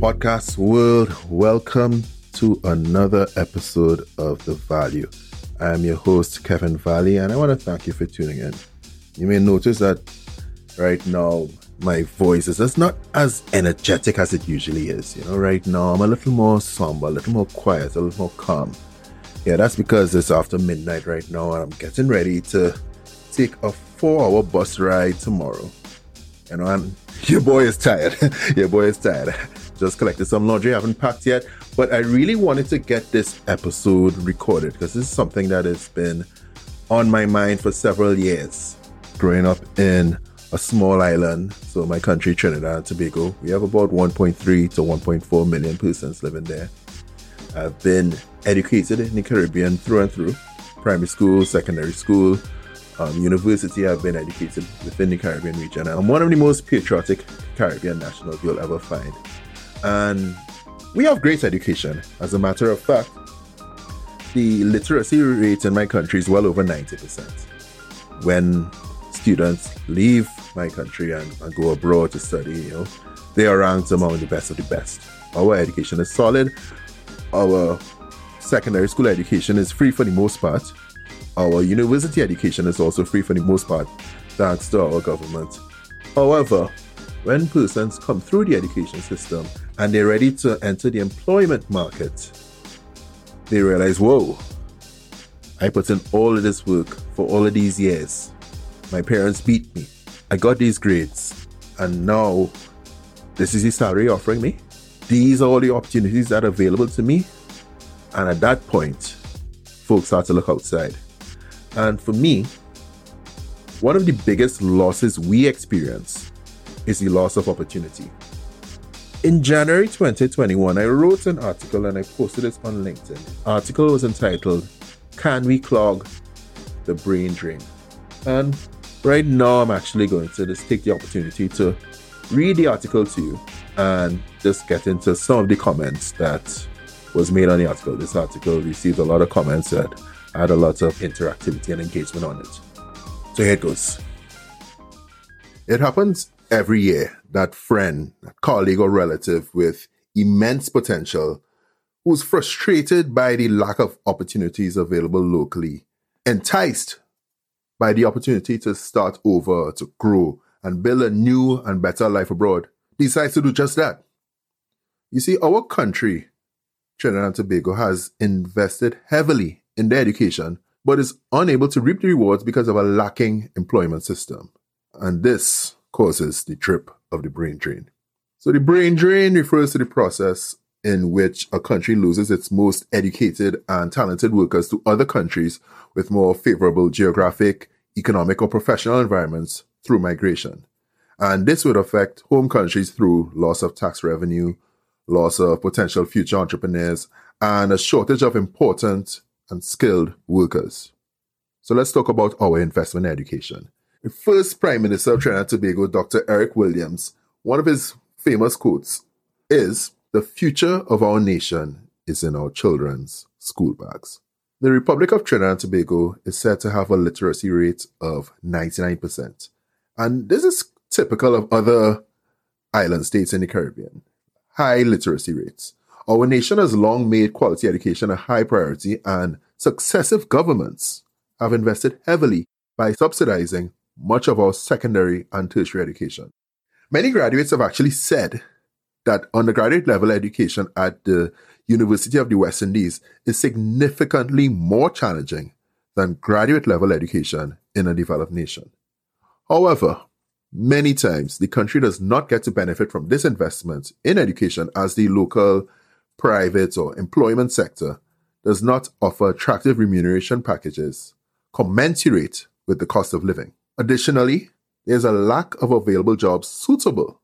podcast world. Welcome to another episode of The Value. I am your host, Kevin Valley, and I want to thank you for tuning in. You may notice that right now my voice is just not as energetic as it usually is. You know, right now I'm a little more somber, a little more quiet, a little more calm. Yeah, that's because it's after midnight right now and I'm getting ready to take a four hour bus ride tomorrow. You know, and your boy is tired. your boy is tired. Just collected some laundry, I haven't packed yet. But I really wanted to get this episode recorded because this is something that has been on my mind for several years. Growing up in a small island, so my country, Trinidad and Tobago, we have about 1.3 to 1.4 million persons living there. I've been educated in the Caribbean through and through primary school, secondary school, um, university. I've been educated within the Caribbean region. I'm one of the most patriotic Caribbean nationals you'll ever find. And we have great education. As a matter of fact, the literacy rate in my country is well over 90%. When students leave my country and, and go abroad to study, you know, they are ranked among the best of the best. Our education is solid. Our secondary school education is free for the most part. Our university education is also free for the most part, thanks to our government. However, when persons come through the education system and they're ready to enter the employment market, they realize, whoa, I put in all of this work for all of these years. My parents beat me. I got these grades. And now this is the salary offering me. These are all the opportunities that are available to me. And at that point, folks start to look outside. And for me, one of the biggest losses we experience is the loss of opportunity. In January 2021, I wrote an article and I posted it on LinkedIn. The article was entitled, Can We Clog the Brain Drain? And right now, I'm actually going to just take the opportunity to read the article to you and just get into some of the comments that was made on the article. This article received a lot of comments and had a lot of interactivity and engagement on it. So here it goes. It happens every year that friend, colleague, or relative with immense potential who's frustrated by the lack of opportunities available locally, enticed by the opportunity to start over, to grow, and build a new and better life abroad, decides to do just that. You see, our country, Trinidad and Tobago, has invested heavily in their education, but is unable to reap the rewards because of a lacking employment system. And this causes the trip of the brain drain. So the brain drain refers to the process in which a country loses its most educated and talented workers to other countries with more favorable geographic, economic, or professional environments through migration. And this would affect home countries through loss of tax revenue, loss of potential future entrepreneurs, and a shortage of important and skilled workers. So let's talk about our investment in education. The first Prime Minister of Trinidad and Tobago, Dr. Eric Williams, one of his famous quotes is The future of our nation is in our children's school bags. The Republic of Trinidad and Tobago is said to have a literacy rate of 99%. And this is typical of other island states in the Caribbean. High literacy rates. Our nation has long made quality education a high priority, and successive governments have invested heavily by subsidizing much of our secondary and tertiary education. Many graduates have actually said that undergraduate level education at the University of the West Indies is significantly more challenging than graduate level education in a developed nation. However, many times the country does not get to benefit from this investment in education as the local, private, or employment sector does not offer attractive remuneration packages commensurate with the cost of living. Additionally, there's a lack of available jobs suitable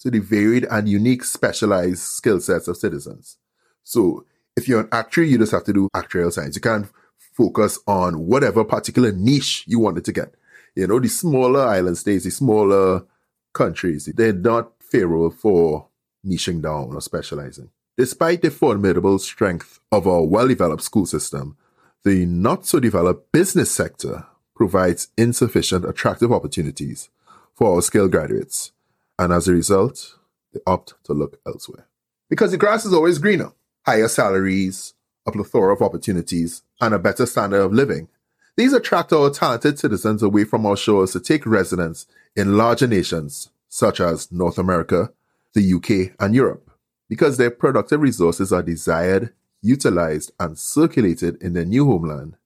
to the varied and unique specialized skill sets of citizens. So, if you're an actuary, you just have to do actuarial science. You can't focus on whatever particular niche you wanted to get. You know, the smaller island states, the smaller countries, they're not favorable for niching down or specializing. Despite the formidable strength of our well developed school system, the not so developed business sector provides insufficient attractive opportunities for our skilled graduates, and as a result, they opt to look elsewhere. Because the grass is always greener. Higher salaries, a plethora of opportunities, and a better standard of living. These attract our talented citizens away from our shores to take residence in larger nations such as North America, the UK, and Europe because their productive resources are desired, utilized, and circulated in their new homeland,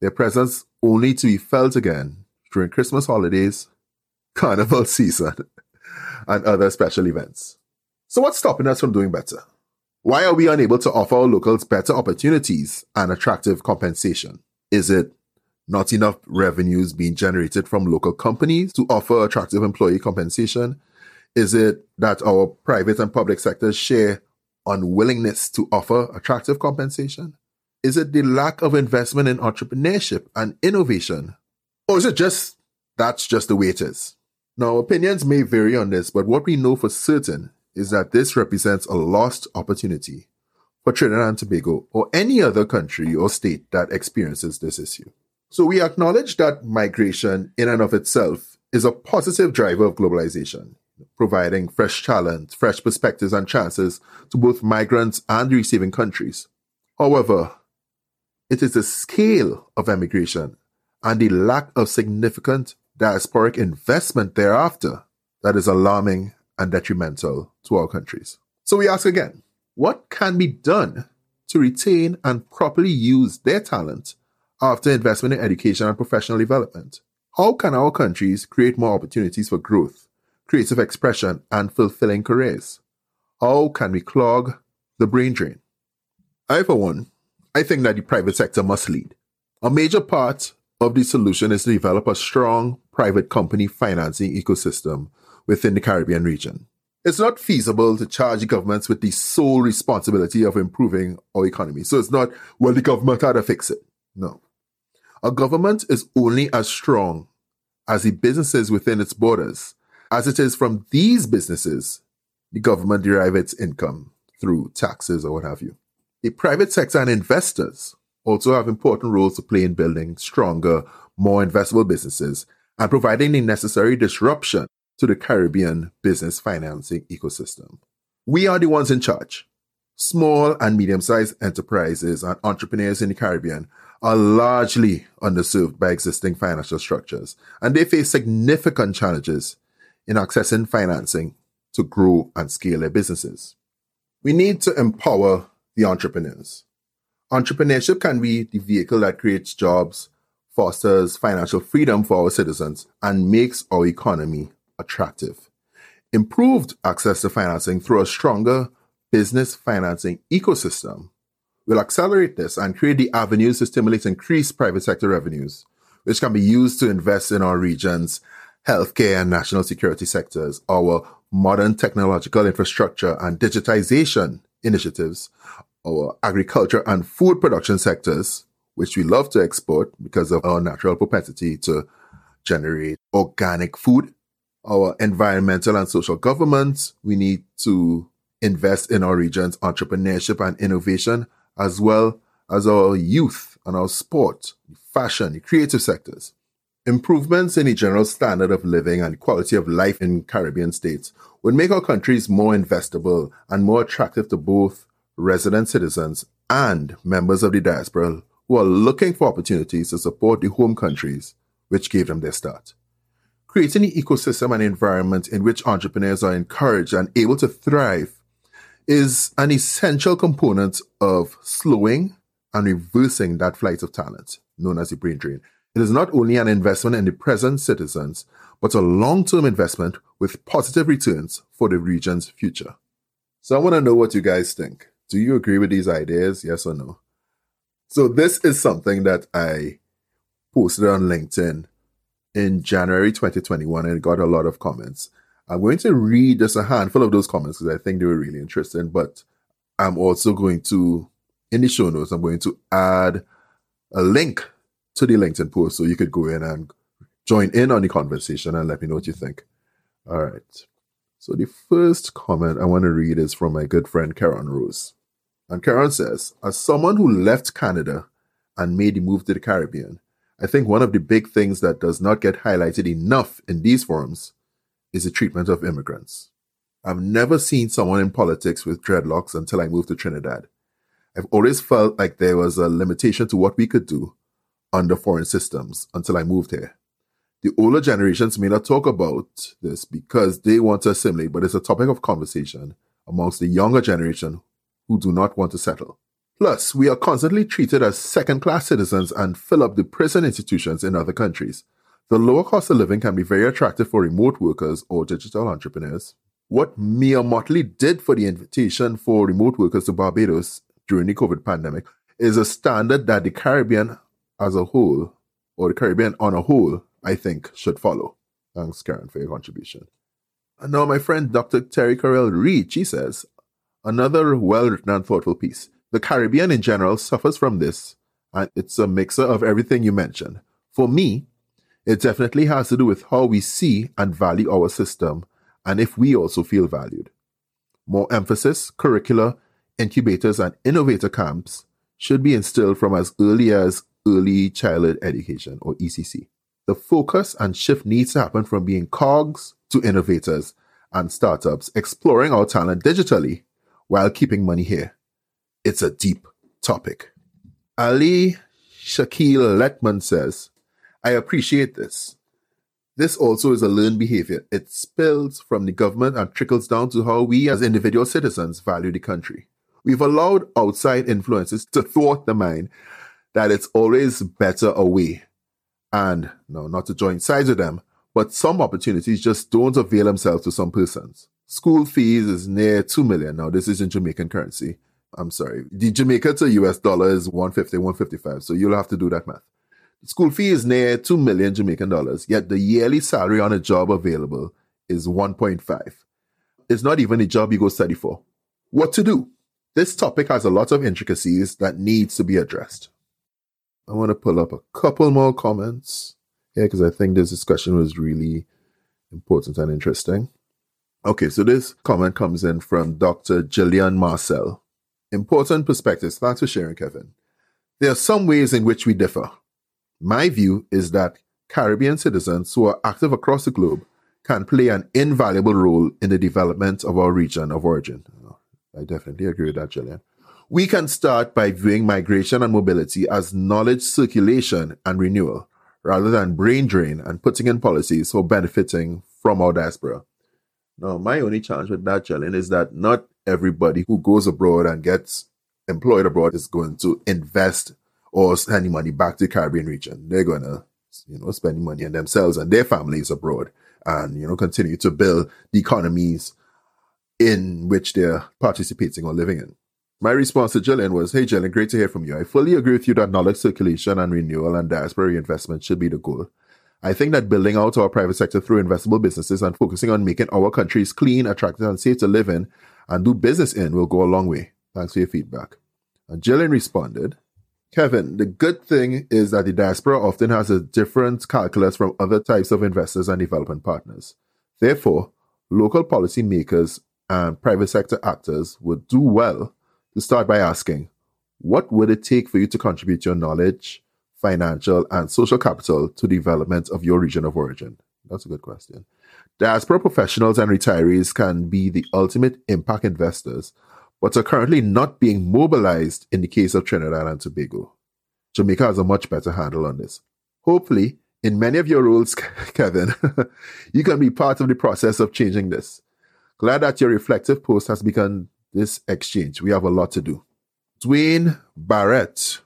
their presence only to be felt again during Christmas holidays, carnival season, and other special events. So, what's stopping us from doing better? Why are we unable to offer our locals better opportunities and attractive compensation? Is it not enough revenues being generated from local companies to offer attractive employee compensation? Is it that our private and public sectors share unwillingness to offer attractive compensation? Is it the lack of investment in entrepreneurship and innovation? Or is it just that's just the way it is? Now, opinions may vary on this, but what we know for certain is that this represents a lost opportunity for Trinidad and Tobago or any other country or state that experiences this issue. So we acknowledge that migration in and of itself is a positive driver of globalization providing fresh talent, fresh perspectives, and chances to both migrants and receiving countries. However, it is the scale of emigration and the lack of significant diasporic investment thereafter that is alarming and detrimental to our countries. So we ask again, what can be done to retain and properly use their talent after investment in education and professional development? How can our countries create more opportunities for growth creative expression, and fulfilling careers? How can we clog the brain drain? I, for one, I think that the private sector must lead. A major part of the solution is to develop a strong private company financing ecosystem within the Caribbean region. It's not feasible to charge governments with the sole responsibility of improving our economy. So it's not, well, the government had to fix it. No. A government is only as strong as the businesses within its borders as it is from these businesses, the government derive its income through taxes or what have you. The private sector and investors also have important roles to play in building stronger, more investable businesses and providing the necessary disruption to the Caribbean business financing ecosystem. We are the ones in charge. Small and medium sized enterprises and entrepreneurs in the Caribbean are largely underserved by existing financial structures, and they face significant challenges in accessing financing to grow and scale their businesses. We need to empower the entrepreneurs. Entrepreneurship can be the vehicle that creates jobs, fosters financial freedom for our citizens, and makes our economy attractive. Improved access to financing through a stronger business financing ecosystem will accelerate this and create the avenues to stimulate increased private sector revenues, which can be used to invest in our regions healthcare and national security sectors, our modern technological infrastructure and digitization initiatives, our agriculture and food production sectors, which we love to export because of our natural propensity to generate organic food, our environmental and social governments. We need to invest in our region's entrepreneurship and innovation, as well as our youth and our sport, fashion, creative sectors. Improvements in the general standard of living and quality of life in Caribbean states would make our countries more investable and more attractive to both resident citizens and members of the diaspora who are looking for opportunities to support the home countries which gave them their start. Creating an ecosystem and environment in which entrepreneurs are encouraged and able to thrive is an essential component of slowing and reversing that flight of talent known as the brain drain it is not only an investment in the present citizens, but a long term investment with positive returns for the region's future. So I want to know what you guys think. Do you agree with these ideas? Yes or no? So this is something that I posted on LinkedIn in January 2021 and got a lot of comments. I'm going to read just a handful of those comments because I think they were really interesting, but I'm also going to, in the show notes, I'm going to add a link to the LinkedIn post so you could go in and join in on the conversation and let me know what you think. All right. So the first comment I want to read is from my good friend Karen Rose. And Karen says, as someone who left Canada and made the move to the Caribbean, I think one of the big things that does not get highlighted enough in these forums is the treatment of immigrants. I've never seen someone in politics with dreadlocks until I moved to Trinidad. I've always felt like there was a limitation to what we could do under foreign systems until I moved here. The older generations may not talk about this because they want to assimilate, but it's a topic of conversation amongst the younger generation who do not want to settle. Plus, we are constantly treated as second class citizens and fill up the prison institutions in other countries. The lower cost of living can be very attractive for remote workers or digital entrepreneurs. What Mia Mottley did for the invitation for remote workers to Barbados during the COVID pandemic is a standard that the Caribbean as a whole, or the Caribbean on a whole, I think should follow. Thanks, Karen, for your contribution. And now, my friend Dr. Terry Carell Reed, she says, another well written and thoughtful piece. The Caribbean in general suffers from this, and it's a mixer of everything you mentioned. For me, it definitely has to do with how we see and value our system and if we also feel valued. More emphasis, curricula, incubators, and innovator camps should be instilled from as early as early childhood education or ECC. The focus and shift needs to happen from being cogs to innovators and startups exploring our talent digitally while keeping money here. It's a deep topic. Ali Shakil Letman says, I appreciate this. This also is a learned behavior. It spills from the government and trickles down to how we as individual citizens value the country. We've allowed outside influences to thwart the mind that it's always better away. And no, not to join sides with them, but some opportunities just don't avail themselves to some persons. School fees is near 2 million. Now, this is in Jamaican currency. I'm sorry. The Jamaica to US dollar is 150, 155. So you'll have to do that math. School fee is near 2 million Jamaican dollars, yet the yearly salary on a job available is 1.5. It's not even a job you go study for. What to do? This topic has a lot of intricacies that needs to be addressed. I want to pull up a couple more comments here because I think this discussion was really important and interesting. Okay, so this comment comes in from Dr. Jillian Marcel. Important perspectives. Thanks for sharing, Kevin. There are some ways in which we differ. My view is that Caribbean citizens who are active across the globe can play an invaluable role in the development of our region of origin. I definitely agree with that, Jillian. We can start by viewing migration and mobility as knowledge circulation and renewal, rather than brain drain and putting in policies for benefiting from our diaspora. Now, my only challenge with that, Jillian, is that not everybody who goes abroad and gets employed abroad is going to invest or send money back to the Caribbean region. They're going to, you know, spend money on themselves and their families abroad and, you know, continue to build the economies in which they're participating or living in. My response to Jillian was, Hey Jillian, great to hear from you. I fully agree with you that knowledge circulation and renewal and diaspora reinvestment should be the goal. I think that building out our private sector through investable businesses and focusing on making our countries clean, attractive, and safe to live in and do business in will go a long way. Thanks for your feedback. And Jillian responded, Kevin, the good thing is that the diaspora often has a different calculus from other types of investors and development partners. Therefore, local policymakers and private sector actors would do well to start by asking, what would it take for you to contribute your knowledge, financial, and social capital to development of your region of origin? That's a good question. Diaspora professionals and retirees can be the ultimate impact investors, but are currently not being mobilized in the case of Trinidad and Tobago. Jamaica has a much better handle on this. Hopefully, in many of your roles, Kevin, you can be part of the process of changing this. Glad that your reflective post has begun this exchange. We have a lot to do. Dwayne Barrett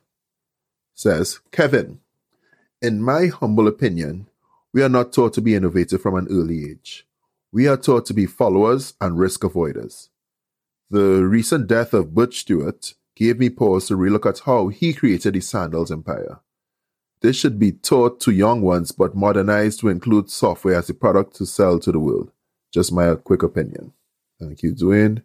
says, Kevin, in my humble opinion, we are not taught to be innovative from an early age. We are taught to be followers and risk avoiders. The recent death of Butch Stewart gave me pause to relook at how he created the sandals empire. This should be taught to young ones but modernized to include software as a product to sell to the world. Just my quick opinion. Thank you, Dwayne.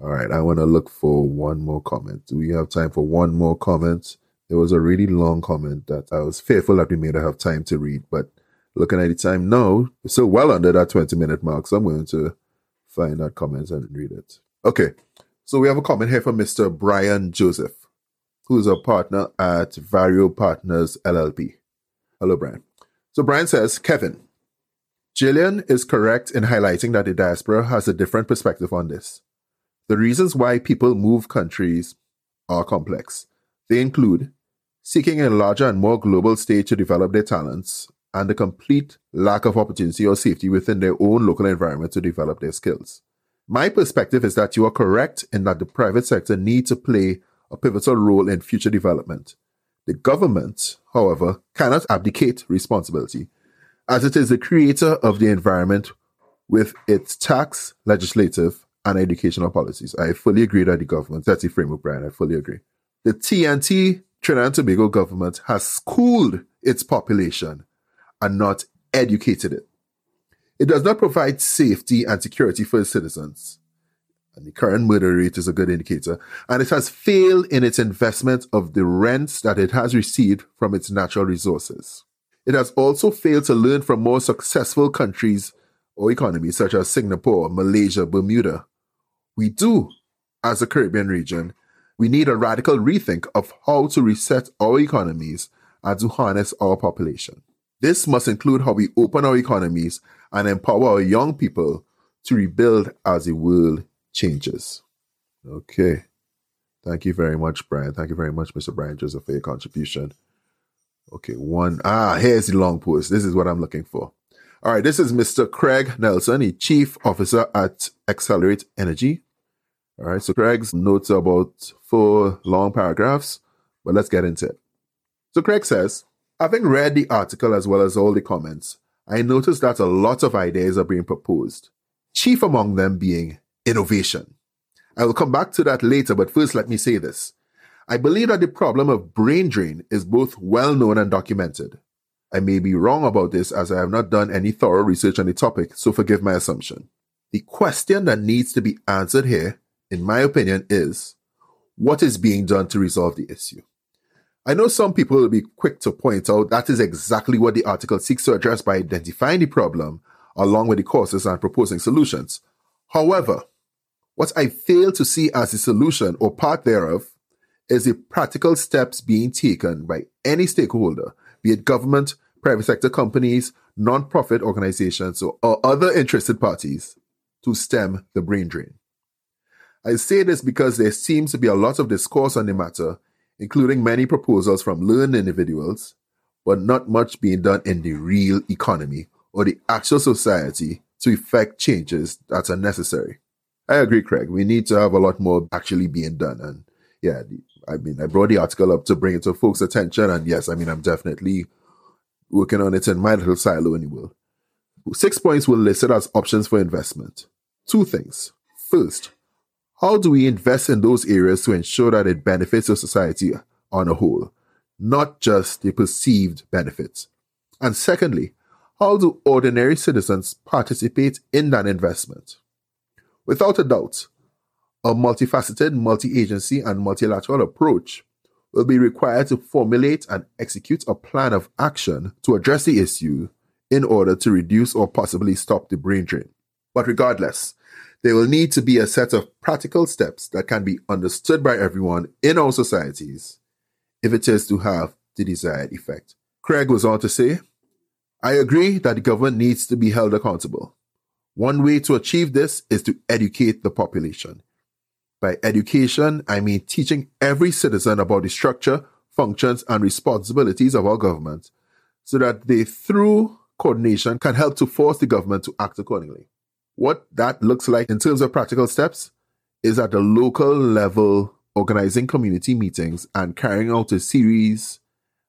All right, I want to look for one more comment. Do we have time for one more comment? There was a really long comment that I was fearful that we may not have time to read, but looking at the time now, still well under that 20 minute mark, so I'm going to find that comment and read it. Okay, so we have a comment here from Mr. Brian Joseph, who is a partner at Vario Partners LLP. Hello, Brian. So Brian says, Kevin, Jillian is correct in highlighting that the diaspora has a different perspective on this. The reasons why people move countries are complex. They include seeking a larger and more global stage to develop their talents, and the complete lack of opportunity or safety within their own local environment to develop their skills. My perspective is that you are correct in that the private sector needs to play a pivotal role in future development. The government, however, cannot abdicate responsibility, as it is the creator of the environment with its tax, legislative, and educational policies. I fully agree that the government, that's the framework, Brian, I fully agree. The TNT Trinidad and Tobago government has schooled its population and not educated it. It does not provide safety and security for its citizens. And the current murder rate is a good indicator. And it has failed in its investment of the rents that it has received from its natural resources. It has also failed to learn from more successful countries or economies such as Singapore, Malaysia, Bermuda. We do, as a Caribbean region, we need a radical rethink of how to reset our economies and to harness our population. This must include how we open our economies and empower our young people to rebuild as the world changes. Okay. Thank you very much, Brian. Thank you very much, Mr. Brian Joseph, for your contribution. Okay, one. Ah, here's the long post. This is what I'm looking for. All right, this is Mr. Craig Nelson, the Chief Officer at Accelerate Energy. All right, so Craig's notes are about four long paragraphs, but let's get into it. So Craig says, having read the article as well as all the comments, I noticed that a lot of ideas are being proposed, chief among them being innovation. I will come back to that later, but first let me say this. I believe that the problem of brain drain is both well known and documented. I may be wrong about this as I have not done any thorough research on the topic, so forgive my assumption. The question that needs to be answered here in my opinion, is what is being done to resolve the issue? I know some people will be quick to point out that is exactly what the article seeks to address by identifying the problem along with the causes and proposing solutions. However, what I fail to see as a solution or part thereof is the practical steps being taken by any stakeholder, be it government, private sector companies, non-profit organizations, or, other interested parties to stem the brain drain. I say this because there seems to be a lot of discourse on the matter, including many proposals from learned individuals, but not much being done in the real economy or the actual society to effect changes that are necessary. I agree, Craig. We need to have a lot more actually being done. And yeah, I mean, I brought the article up to bring it to folks' attention. And yes, I mean, I'm definitely working on it in my little silo world. Six points were listed as options for investment. Two things. First, how do we invest in those areas to ensure that it benefits the society on a whole, not just the perceived benefits? And secondly, how do ordinary citizens participate in that investment? Without a doubt, a multifaceted, multi agency, and multilateral approach will be required to formulate and execute a plan of action to address the issue in order to reduce or possibly stop the brain drain. But regardless, there will need to be a set of practical steps that can be understood by everyone in our societies if it is to have the desired effect. Craig goes on to say, I agree that the government needs to be held accountable. One way to achieve this is to educate the population. By education, I mean teaching every citizen about the structure, functions, and responsibilities of our government so that they, through coordination, can help to force the government to act accordingly. What that looks like in terms of practical steps is at the local level, organizing community meetings and carrying out a series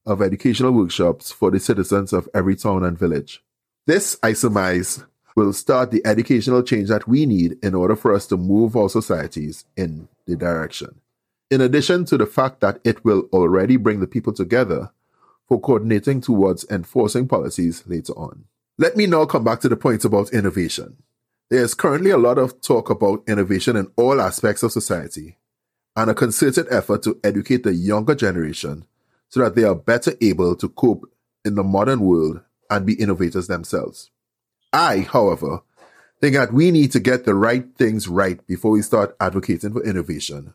of educational workshops for the citizens of every town and village. This, I surmise, will start the educational change that we need in order for us to move our societies in the direction. In addition to the fact that it will already bring the people together for coordinating towards enforcing policies later on. Let me now come back to the point about innovation. There is currently a lot of talk about innovation in all aspects of society and a concerted effort to educate the younger generation so that they are better able to cope in the modern world and be innovators themselves. I, however, think that we need to get the right things right before we start advocating for innovation,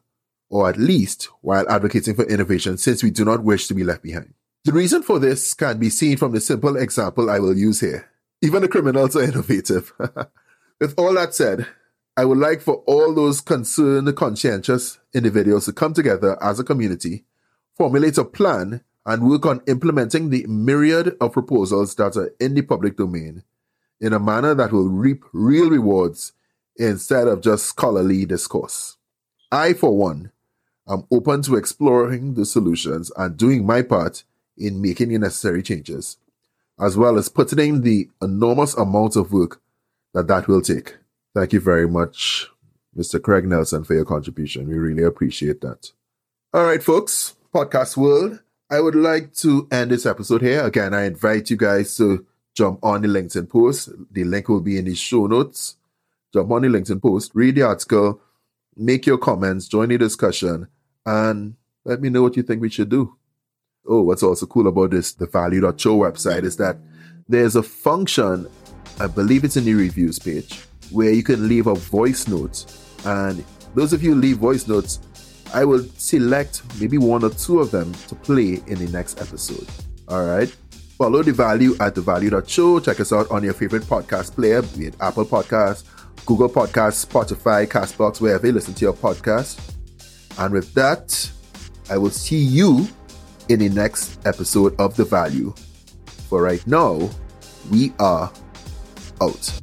or at least while advocating for innovation since we do not wish to be left behind. The reason for this can be seen from the simple example I will use here. Even the criminals are innovative. With all that said, I would like for all those concerned, conscientious individuals to come together as a community, formulate a plan, and work on implementing the myriad of proposals that are in the public domain in a manner that will reap real rewards instead of just scholarly discourse. I, for one, am open to exploring the solutions and doing my part in making the necessary changes, as well as putting in the enormous amount of work that that will take. Thank you very much, Mr. Craig Nelson, for your contribution. We really appreciate that. All right, folks, podcast world. I would like to end this episode here. Again, I invite you guys to jump on the LinkedIn post. The link will be in the show notes. Jump on the LinkedIn post, read the article, make your comments, join the discussion, and let me know what you think we should do. Oh, what's also cool about this, the value.show website, is that there's a function, I believe it's in the reviews page, where you can leave a voice note. And those of you who leave voice notes, I will select maybe one or two of them to play in the next episode. All right. Follow the value at the value.show. Check us out on your favorite podcast player, be it Apple Podcasts, Google Podcasts, Spotify, Castbox, wherever you listen to your podcast. And with that, I will see you in the next episode of The Value. For right now, we are oats.